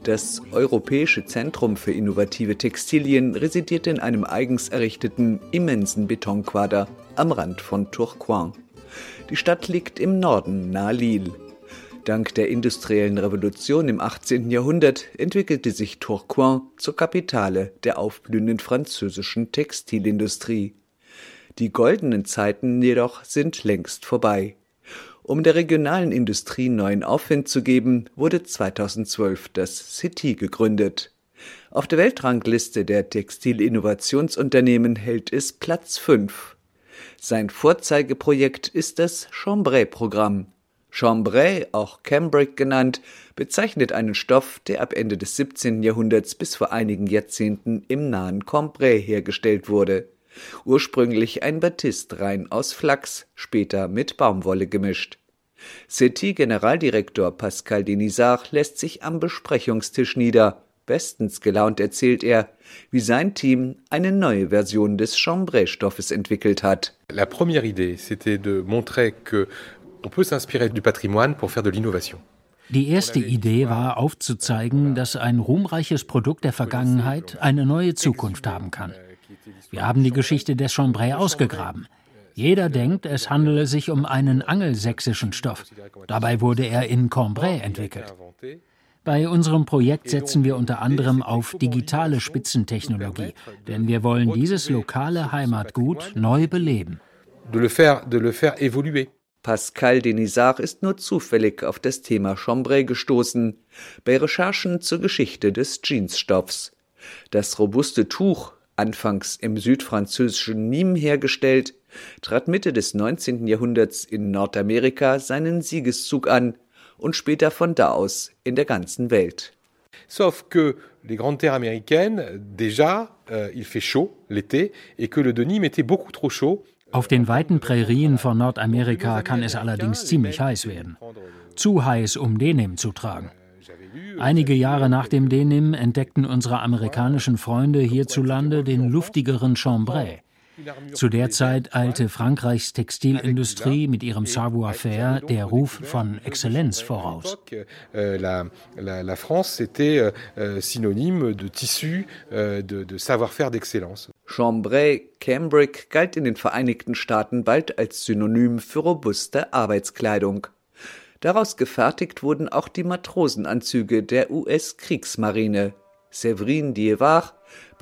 Das Europäische Zentrum für innovative Textilien residiert in einem eigens errichteten, immensen Betonquader am Rand von Tourcoing. Die Stadt liegt im Norden nahe Lille. Dank der industriellen Revolution im 18. Jahrhundert entwickelte sich Tourcoing zur Kapitale der aufblühenden französischen Textilindustrie. Die goldenen Zeiten jedoch sind längst vorbei. Um der regionalen Industrie neuen Aufwind zu geben, wurde 2012 das City gegründet. Auf der Weltrangliste der Textilinnovationsunternehmen hält es Platz 5. Sein Vorzeigeprojekt ist das Chambray-Programm. Chambray, auch Cambric genannt, bezeichnet einen Stoff, der ab Ende des 17. Jahrhunderts bis vor einigen Jahrzehnten im nahen Cambrai hergestellt wurde. Ursprünglich ein Batist rein aus Flachs, später mit Baumwolle gemischt. CETI-Generaldirektor Pascal Denisard lässt sich am Besprechungstisch nieder. Bestens gelaunt erzählt er, wie sein Team eine neue Version des Chambray-Stoffes entwickelt hat. La première idée, c'était de montrer que on peut s'inspirer du patrimoine pour faire de l'innovation. Die erste Idee war aufzuzeigen, dass ein ruhmreiches Produkt der Vergangenheit eine neue Zukunft haben kann. Wir haben die Geschichte des Chambray ausgegraben. Jeder denkt, es handele sich um einen angelsächsischen Stoff. Dabei wurde er in Cambrai entwickelt. Bei unserem Projekt setzen wir unter anderem auf digitale Spitzentechnologie, denn wir wollen dieses lokale Heimatgut neu beleben. De le faire, de le faire évoluer. Pascal Denisard ist nur zufällig auf das Thema Chambray gestoßen, bei Recherchen zur Geschichte des Jeansstoffs. Das robuste Tuch, anfangs im südfranzösischen Nîmes hergestellt, trat Mitte des 19. Jahrhunderts in Nordamerika seinen Siegeszug an und später von da aus in der ganzen Welt. Sauf que les grandes terres américaines, déjà, euh, il fait chaud l'été et que le de Nîmes était beaucoup trop chaud auf den weiten Prärien von Nordamerika kann es allerdings ziemlich heiß werden. Zu heiß, um Denim zu tragen. Einige Jahre nach dem Denim entdeckten unsere amerikanischen Freunde hierzulande den luftigeren Chambray. Zu der Zeit eilte Frankreichs Textilindustrie mit ihrem Savoir-faire der Ruf von Exzellenz voraus. La, France était euh, synonyme de tissu, euh, de, savoir-faire d'excellence. Chambray Cambric galt in den Vereinigten Staaten bald als Synonym für robuste Arbeitskleidung. Daraus gefertigt wurden auch die Matrosenanzüge der US-Kriegsmarine. Séverine Diewar,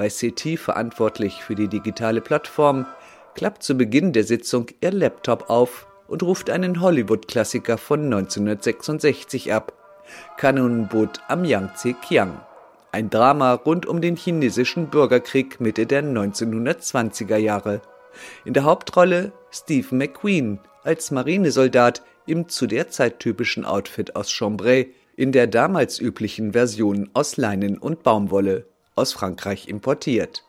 bei CT verantwortlich für die digitale Plattform, klappt zu Beginn der Sitzung ihr Laptop auf und ruft einen Hollywood-Klassiker von 1966 ab. Kanonenboot am Yangtze Kiang. Ein Drama rund um den chinesischen Bürgerkrieg Mitte der 1920er Jahre. In der Hauptrolle Steve McQueen als Marinesoldat im zu der Zeit typischen Outfit aus Chambray, in der damals üblichen Version aus Leinen und Baumwolle, aus Frankreich importiert.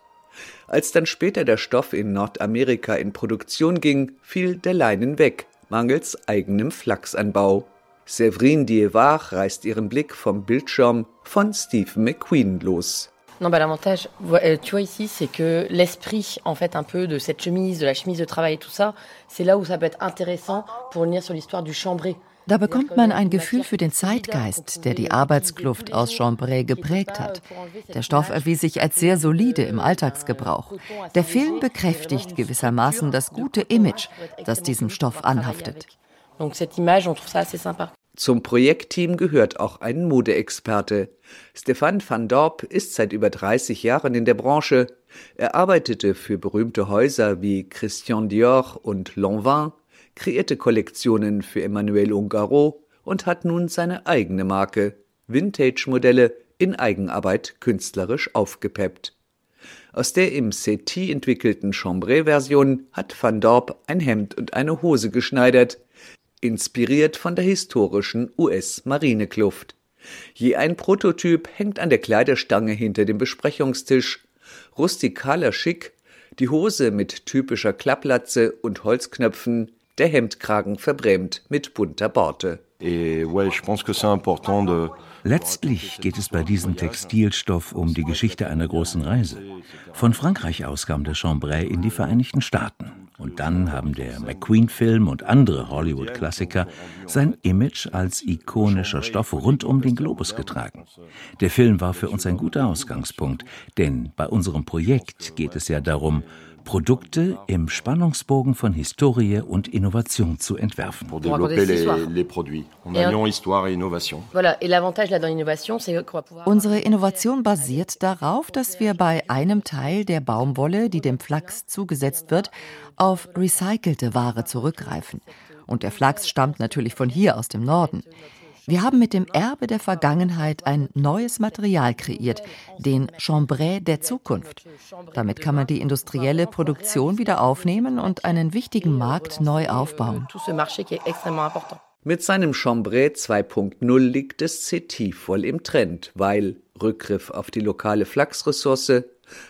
Als dann später der Stoff in Nordamerika in Produktion ging, fiel der Leinen weg, mangels eigenem Flachsanbau. Séverine Diewar reißt ihren Blick vom Bildschirm von Steve McQueen los. Non, bah, l'avantage, euh, tu vois ici, c'est que l'esprit, en fait, un peu de cette chemise, de la chemise de travail et tout ça, c'est là où ça peut être intéressant pour venir sur l'histoire du chambré. Da bekommt man ein Gefühl für den Zeitgeist, der die Arbeitskluft aus Chambray geprägt hat. Der Stoff erwies sich als sehr solide im Alltagsgebrauch. Der Film bekräftigt gewissermaßen das gute Image, das diesem Stoff anhaftet. Zum Projektteam gehört auch ein Modeexperte. Stefan van Dorp ist seit über 30 Jahren in der Branche. Er arbeitete für berühmte Häuser wie Christian Dior und Lanvin, kreierte Kollektionen für Emmanuel Ungaro und hat nun seine eigene Marke, Vintage-Modelle in Eigenarbeit künstlerisch aufgepeppt. Aus der im CT entwickelten Chambray-Version hat Van Dorp ein Hemd und eine Hose geschneidert, inspiriert von der historischen US-Marinekluft. Je ein Prototyp hängt an der Kleiderstange hinter dem Besprechungstisch. Rustikaler Schick, die Hose mit typischer Klapplatze und Holzknöpfen, der Hemdkragen verbrämt mit bunter Borte. Letztlich geht es bei diesem Textilstoff um die Geschichte einer großen Reise. Von Frankreich aus kam der Chambray in die Vereinigten Staaten. Und dann haben der McQueen-Film und andere Hollywood-Klassiker sein Image als ikonischer Stoff rund um den Globus getragen. Der Film war für uns ein guter Ausgangspunkt, denn bei unserem Projekt geht es ja darum, Produkte im Spannungsbogen von Historie und Innovation zu entwerfen. Unsere Innovation basiert darauf, dass wir bei einem Teil der Baumwolle, die dem Flachs zugesetzt wird, auf recycelte Ware zurückgreifen. Und der Flachs stammt natürlich von hier aus dem Norden. Wir haben mit dem Erbe der Vergangenheit ein neues Material kreiert, den Chambray der Zukunft. Damit kann man die industrielle Produktion wieder aufnehmen und einen wichtigen Markt neu aufbauen. Mit seinem Chambray 2.0 liegt das CT voll im Trend, weil Rückgriff auf die lokale Flachsressource,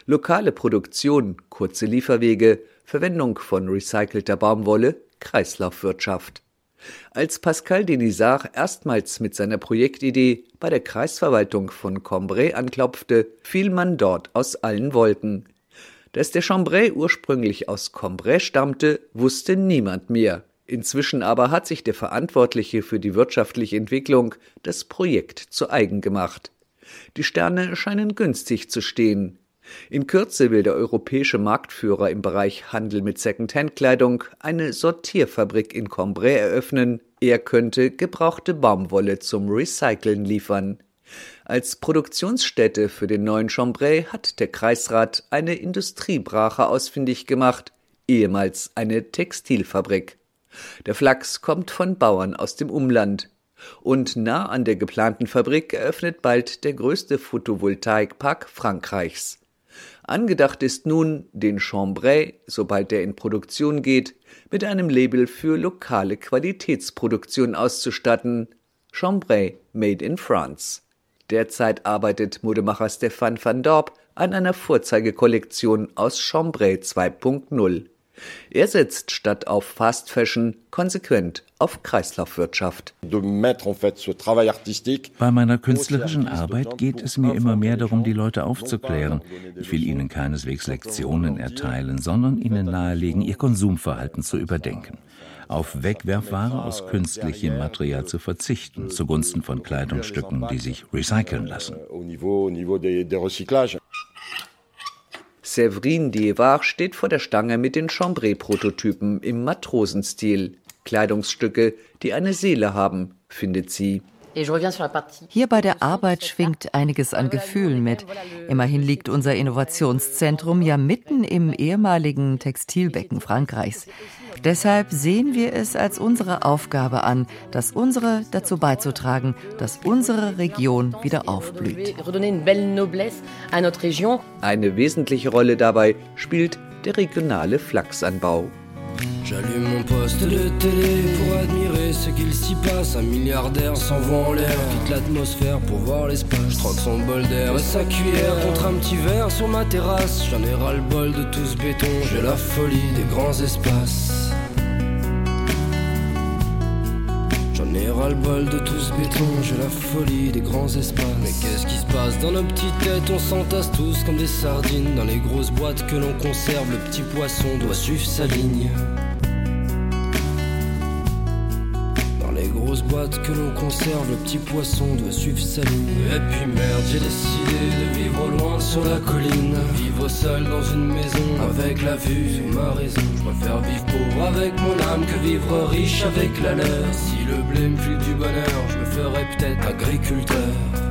lokale Produktion, kurze Lieferwege, Verwendung von recycelter Baumwolle, Kreislaufwirtschaft. Als Pascal Denisard erstmals mit seiner Projektidee bei der Kreisverwaltung von Cambrai anklopfte, fiel man dort aus allen Wolken. Dass der Chambray ursprünglich aus Cambrai stammte, wusste niemand mehr. Inzwischen aber hat sich der Verantwortliche für die wirtschaftliche Entwicklung das Projekt zu eigen gemacht. Die Sterne scheinen günstig zu stehen. In Kürze will der europäische Marktführer im Bereich Handel mit Second-Hand-Kleidung eine Sortierfabrik in Cambrai eröffnen. Er könnte gebrauchte Baumwolle zum Recyceln liefern. Als Produktionsstätte für den neuen Chambray hat der Kreisrat eine Industriebrache ausfindig gemacht, ehemals eine Textilfabrik. Der Flachs kommt von Bauern aus dem Umland. Und nah an der geplanten Fabrik eröffnet bald der größte Photovoltaikpark Frankreichs. Angedacht ist nun, den Chambray, sobald er in Produktion geht, mit einem Label für lokale Qualitätsproduktion auszustatten. Chambray Made in France. Derzeit arbeitet Modemacher Stefan van Dorp an einer Vorzeigekollektion aus Chambray 2.0. Er setzt statt auf Fast Fashion konsequent auf Kreislaufwirtschaft. Bei meiner künstlerischen Arbeit geht es mir immer mehr darum, die Leute aufzuklären. Ich will ihnen keineswegs Lektionen erteilen, sondern ihnen nahelegen, ihr Konsumverhalten zu überdenken auf Wegwerfware aus künstlichem Material zu verzichten, zugunsten von Kleidungsstücken, die sich recyceln lassen. Séverine Diewar steht vor der Stange mit den Chambray-Prototypen im Matrosenstil. Kleidungsstücke, die eine Seele haben, findet sie. Hier bei der Arbeit schwingt einiges an Gefühlen mit. Immerhin liegt unser Innovationszentrum ja mitten im ehemaligen Textilbecken Frankreichs. Deshalb sehen wir es als unsere Aufgabe an, das unsere dazu beizutragen, dass unsere Region wieder aufblüht. Eine wesentliche Rolle dabei spielt der regionale Flachsanbau. J'allume mon poste de télé pour admirer ce qu'il s'y passe. Un milliardaire s'envoie en l'air, quitte l'atmosphère pour voir l'espace. Troque son bol d'air et sa cuillère contre un petit verre sur ma terrasse. J'en ai ras le bol de tout ce béton, j'ai la folie des grands espaces. Le bol de tout ce béton, j'ai la folie des grands espaces. Mais qu'est-ce qui se passe dans nos petites têtes? On s'entasse tous comme des sardines dans les grosses boîtes que l'on conserve. Le petit poisson doit suivre sa ligne. Que l'on conserve, le petit poisson doit suivre sa ligne. Et puis merde, j'ai décidé de vivre loin sur la colline. Vivre seul dans une maison avec la vue sur ma raison. Je préfère vivre pauvre avec mon âme que vivre riche avec la leur. Si le blé me file du bonheur, je me ferais peut-être agriculteur.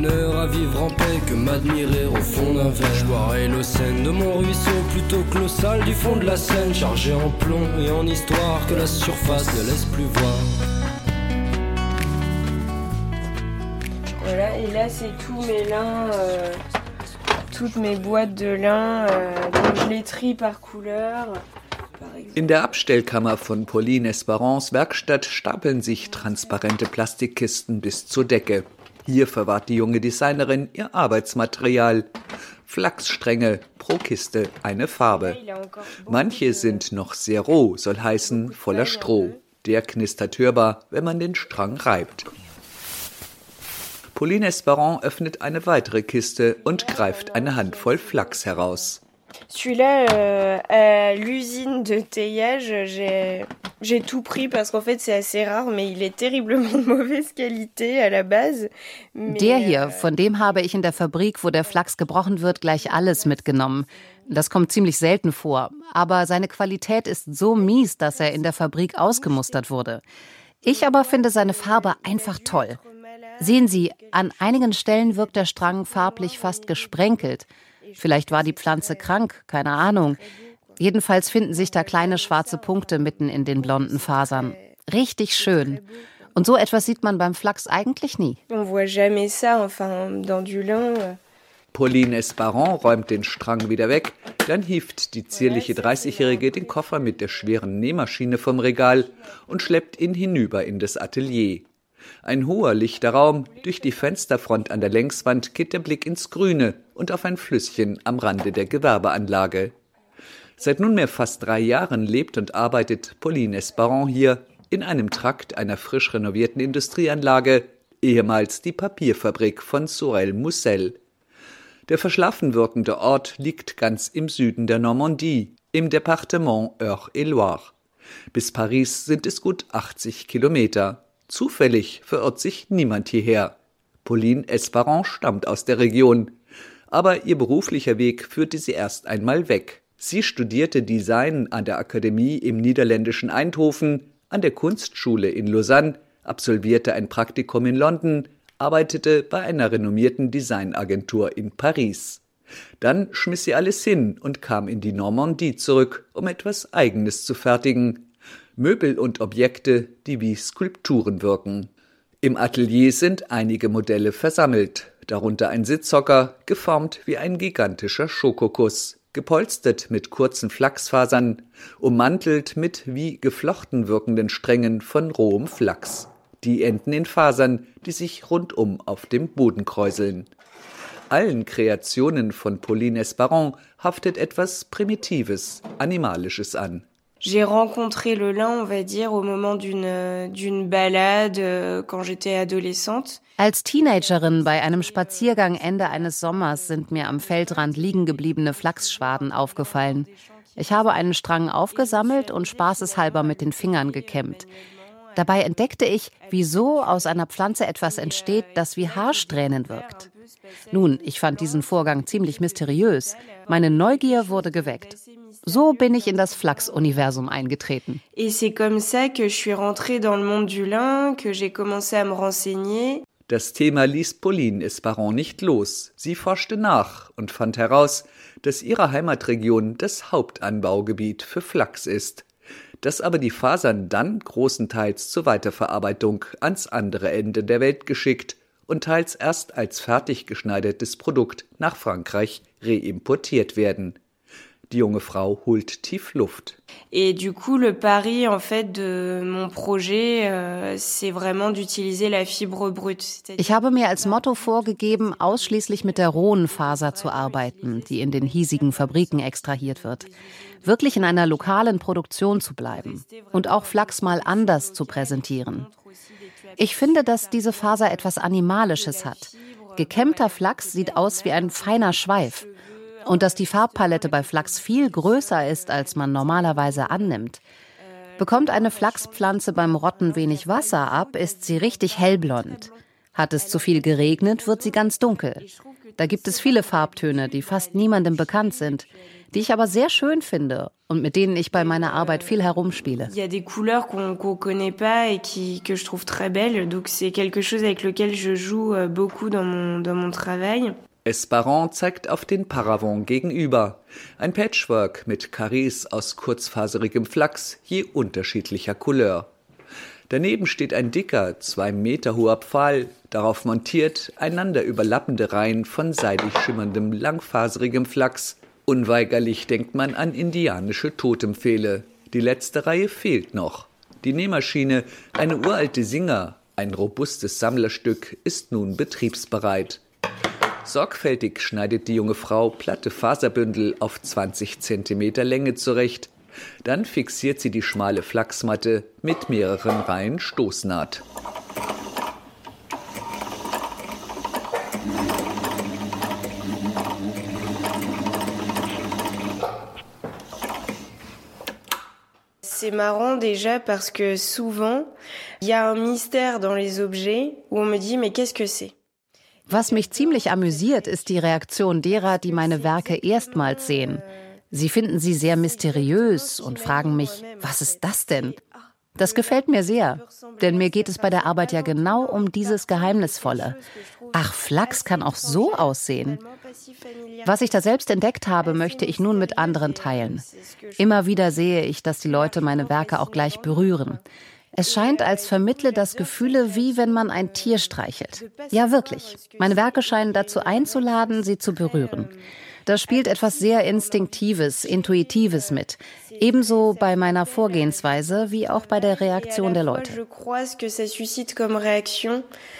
Bonheur à vivre en paix que m'admirer au fond d'un verre. Je boirai l'eau saine de mon ruisseau plutôt que l'eau sale du fond de la Seine, chargé en plomb et en histoire que la surface ne laisse plus voir. Voilà, et là c'est tous mes lins, euh, toutes mes boîtes de lin, euh, donc je les trie par couleur. In der Abstellkammer von Pauline Esperance Werkstatt stapeln sich transparente Plastikkisten bis zur Decke. Hier verwahrt die junge Designerin ihr Arbeitsmaterial. Flachsstränge, pro Kiste eine Farbe. Manche sind noch sehr roh, soll heißen voller Stroh. Der knistert hörbar, wenn man den Strang reibt. Pauline Esperant öffnet eine weitere Kiste und greift eine Handvoll Flachs heraus. Celui-là, euh, à l'usine de taillage, j'ai, tout pris parce qu'en fait c'est assez rare, mais il est terriblement de mauvaise qualité à la base. Mais, Der hier, von dem habe ich in der Fabrik, wo der Flachs gebrochen wird, gleich alles mitgenommen. Das kommt ziemlich selten vor, aber seine Qualität ist so mies, dass er in der Fabrik ausgemustert wurde. Ich aber finde seine Farbe einfach toll. Sehen Sie, an einigen Stellen wirkt der Strang farblich fast gesprenkelt. Vielleicht war die Pflanze krank, keine Ahnung. Jedenfalls finden sich da kleine schwarze Punkte mitten in den blonden Fasern. Richtig schön. Und so etwas sieht man beim Flachs eigentlich nie. Euh. Pauline Esperant räumt den Strang wieder weg, dann hieft die zierliche 30-Jährige den Koffer mit der schweren Nähmaschine vom Regal und schleppt ihn hinüber in das Atelier. Ein hoher lichter Raum, durch die Fensterfront an der Längswand geht der Blick ins Grüne und auf ein Flüsschen am Rande der Gewerbeanlage. Seit nunmehr fast drei Jahren lebt und arbeitet Pauline Esperant hier in einem Trakt einer frisch renovierten Industrieanlage. ehemals die Papierfabrik von Sorel Moussel. Der verschlafen wirkende Ort liegt ganz im Süden der Normandie, im Departement Eure-et-Loire. Bis Paris sind es gut 80 Kilometer. Zufällig verirrt sich niemand hierher. Pauline Esperon stammt aus der Region. Aber ihr beruflicher Weg führte sie erst einmal weg. Sie studierte Design an der Akademie im niederländischen Eindhoven, an der Kunstschule in Lausanne, absolvierte ein Praktikum in London, arbeitete bei einer renommierten Designagentur in Paris. Dann schmiss sie alles hin und kam in die Normandie zurück, um etwas Eigenes zu fertigen. Möbel und Objekte, die wie Skulpturen wirken. Im Atelier sind einige Modelle versammelt, darunter ein Sitzhocker, geformt wie ein gigantischer Schokokuss, gepolstert mit kurzen Flachsfasern, ummantelt mit wie geflochten wirkenden Strängen von rohem Flachs. Die enden in Fasern, die sich rundum auf dem Boden kräuseln. Allen Kreationen von Pauline Esparon haftet etwas Primitives, Animalisches an. J'ai rencontré le lin, on va dire, au moment d'une d'une balade euh, quand j'étais adolescente. Als Teenagerin bei einem Spaziergang Ende eines Sommers sind mir am Feldrand liegen gebliebene Flachsschwaden aufgefallen. Ich habe einen Strang aufgesammelt und spaßeshalber mit den Fingern gekämmt. Dabei entdeckte ich, wieso aus einer Pflanze etwas entsteht, das wie Haarsträhnen wirkt. Nun, ich fand diesen Vorgang ziemlich mysteriös. Meine Neugier wurde geweckt. So bin ich in das Flachs-Universum eingetreten. Et c'est comme ça que je suis rentrée dans le monde du lin, que j'ai commencé à me renseigner. Das Thema ließ Pauline Esparon nicht los. Sie forschte nach und fand heraus, dass ihre Heimatregion das Hauptanbaugebiet für Flachs ist, dass aber die Fasern dann großenteils zur Weiterverarbeitung ans andere Ende der Welt geschickt und teils erst als fertig geschneidertes Produkt nach Frankreich reimportiert werden. Die junge Frau holt tief Luft. Et du coup, le pari en fait de mon projet, euh, c'est vraiment d'utiliser la fibre brute. Ich habe mir als Motto vorgegeben, ausschließlich mit der rohen Faser zu arbeiten, die in den hiesigen Fabriken extrahiert wird. Wirklich in einer lokalen Produktion zu bleiben und auch Flachs mal anders zu präsentieren. Ich finde, dass diese Faser etwas Animalisches hat. Gekämmter Flachs sieht aus wie ein feiner Schweif. Und dass die Farbpalette bei Flachs viel größer ist, als man normalerweise annimmt. Bekommt eine Flachspflanze beim Rotten wenig Wasser ab, ist sie richtig hellblond. Hat es zu viel geregnet, wird sie ganz dunkel. Da gibt es viele Farbtöne, die fast niemandem bekannt sind, die ich aber sehr schön finde und mit denen ich bei meiner Arbeit viel herumspiele. Il y a des couleurs qu'on qu'on connaît pas et qui que je trouve très belles, donc c'est quelque chose avec lequel je joue euh, beaucoup dans mon dans mon travail. Esparon zeigt auf den Paravent gegenüber. Ein Patchwork mit Carrés aus kurzfaserigem Flachs je unterschiedlicher Couleur. Daneben steht ein dicker, zwei Meter hoher Pfahl, darauf montiert einander überlappende Reihen von seidig schimmerndem, langfaserigem Flachs. Unweigerlich denkt man an indianische Totempfehle. Die letzte Reihe fehlt noch. Die Nähmaschine, eine uralte Singer, ein robustes Sammlerstück, ist nun betriebsbereit. Sorgfältig schneidet die junge Frau platte Faserbündel auf 20 Zentimeter Länge zurecht. Dann fixiert sie die schmale Flachsmatte mit mehreren Reihen Stoßnaht. C'est marrant déjà parce que souvent, il y a un mystère dans les objets où on me dit mais qu'est-ce que c'est Was mich ziemlich amüsiert, ist die Reaktion derer, die meine Werke erstmals sehen. Sie finden sie sehr mysteriös und fragen mich, was ist das denn? Das gefällt mir sehr, denn mir geht es bei der Arbeit ja genau um dieses Geheimnisvolle. Ach, Flachs kann auch so aussehen. Was ich da selbst entdeckt habe, möchte ich nun mit anderen teilen. Immer wieder sehe ich, dass die Leute meine Werke auch gleich berühren. Es scheint, als vermittle das Gefühle, wie wenn man ein Tier streichelt. Ja, wirklich. Meine Werke scheinen dazu einzuladen, sie zu berühren. Da spielt etwas sehr Instinktives, Intuitives mit. Ebenso bei meiner Vorgehensweise wie auch bei der Reaktion der Leute.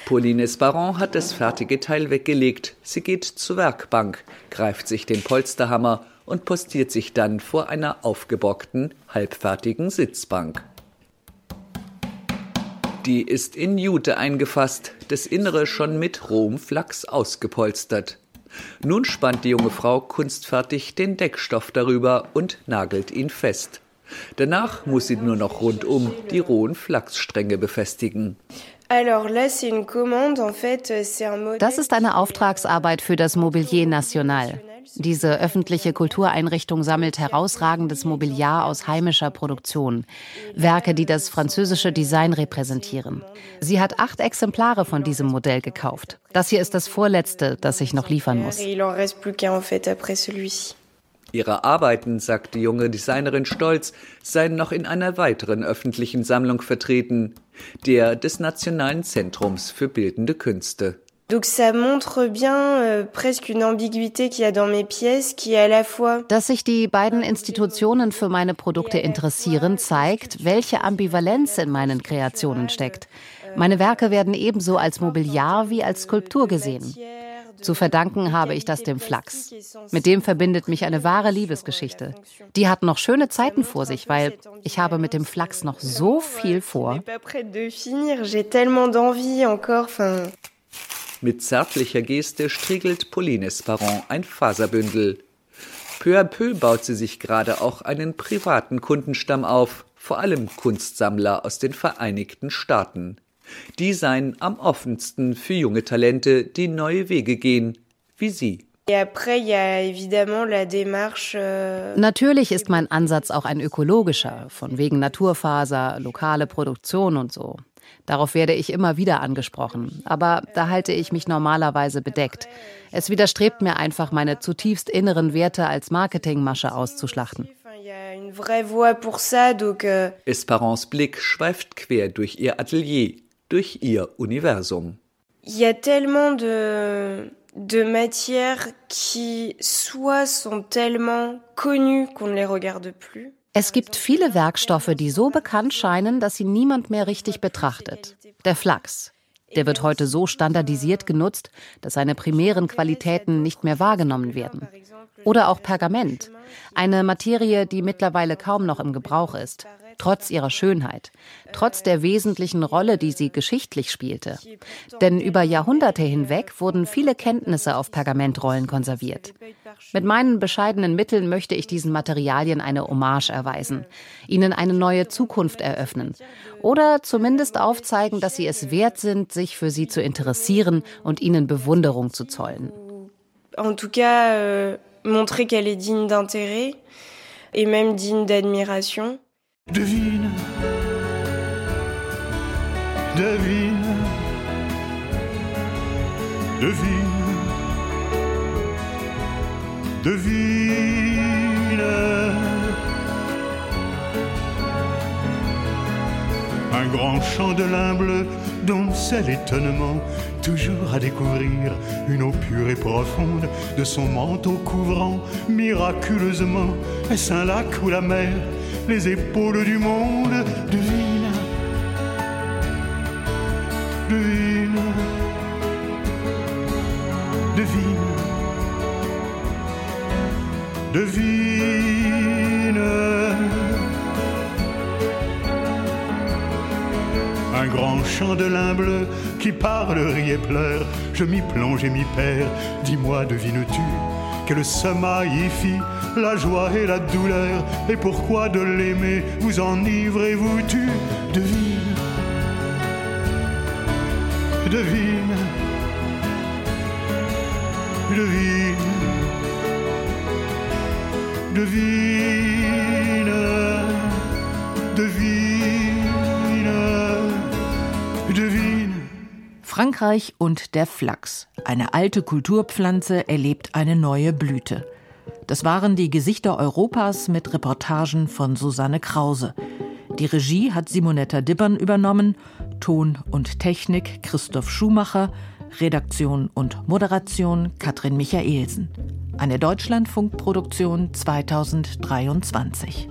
Pauline Esparon hat das fertige Teil weggelegt. Sie geht zur Werkbank, greift sich den Polsterhammer und postiert sich dann vor einer aufgebockten, halbfertigen Sitzbank. Die ist in Jute eingefasst, das Innere schon mit rohem Flachs ausgepolstert. Nun spannt die junge Frau kunstfertig den Deckstoff darüber und nagelt ihn fest. Danach muss sie nur noch rundum die rohen Flachsstränge befestigen. Das ist eine Auftragsarbeit für das Mobilier National. Diese öffentliche Kultureinrichtung sammelt herausragendes Mobiliar aus heimischer Produktion. Werke, die das französische Design repräsentieren. Sie hat acht Exemplare von diesem Modell gekauft. Das hier ist das vorletzte, das ich noch liefern muss. Ihre Arbeiten, sagt die junge Designerin stolz, seien noch in einer weiteren öffentlichen Sammlung vertreten, der des Nationalen Zentrums für Bildende Künste. Donc ça montre bien euh, presque une ambiguïté qu'il y a dans mes pièces, qui est à la fois Dass sich die beiden Institutionen für meine Produkte interessieren, zeigt, welche Ambivalenz in meinen Kreationen steckt. Meine Werke werden ebenso als Mobiliar wie als Skulptur gesehen. Zu verdanken habe ich das dem Flachs. Mit dem verbindet mich eine wahre Liebesgeschichte. Die hat noch schöne Zeiten vor sich, weil ich habe mit dem Flachs noch so viel vor. Mit zärtlicher Geste striegelt Pauline Esparon ein Faserbündel. Peu à peu baut sie sich gerade auch einen privaten Kundenstamm auf, vor allem Kunstsammler aus den Vereinigten Staaten. Die seien am offensten für junge Talente, die neue Wege gehen, wie sie. Euh, Natürlich ist mein Ansatz auch ein ökologischer, von wegen Naturfaser, lokale Produktion und so. Darauf werde ich immer wieder angesprochen, aber da halte ich mich normalerweise bedeckt. Es widerstrebt mir einfach, meine zutiefst inneren Werte als Marketingmasche auszuschlachten. Euh, Esperance Blick schweift quer durch ihr Atelier, durch ihr Universum. Il y a tellement de, de matières qui soit sont tellement connues qu'on ne les regarde plus. Es gibt viele Werkstoffe, die so bekannt scheinen, dass sie niemand mehr richtig betrachtet. Der Flachs. Der wird heute so standardisiert genutzt, dass seine primären Qualitäten nicht mehr wahrgenommen werden. Oder auch Pergament, eine Materie, die mittlerweile kaum noch im Gebrauch ist trotz ihrer Schönheit, trotz der wesentlichen Rolle, die sie geschichtlich spielte. Denn über Jahrhunderte hinweg wurden viele Kenntnisse auf Pergamentrollen konserviert. Mit meinen bescheidenen Mitteln möchte ich diesen Materialien eine Hommage erweisen, ihnen eine neue Zukunft eröffnen oder zumindest aufzeigen, dass sie es wert sind, sich für sie zu interessieren und ihnen Bewunderung zu zollen. En tout cas, euh, montrer qu'elle est digne d'intérêt et même digne d'admiration. Devine, devine, devine, devine. Un grand champ de bleu dont c'est l'étonnement, toujours à découvrir une eau pure et profonde de son manteau couvrant miraculeusement. Est-ce un lac ou la mer? les épaules du monde. Devine, devine, devine, devine. Grand champ de lin bleu qui parle, rit et pleure. Je m'y plonge et m'y perds. Dis-moi, devines-tu quel sommeil y fit la joie et la douleur, et pourquoi de l'aimer vous enivrez-vous tu? Devine, devine, devine, devine, devine, Frankreich und der Flachs. Eine alte Kulturpflanze erlebt eine neue Blüte. Das waren die Gesichter Europas mit Reportagen von Susanne Krause. Die Regie hat Simonetta Dibbern übernommen, Ton und Technik Christoph Schumacher, Redaktion und Moderation Katrin Michaelsen. Eine Deutschlandfunkproduktion 2023.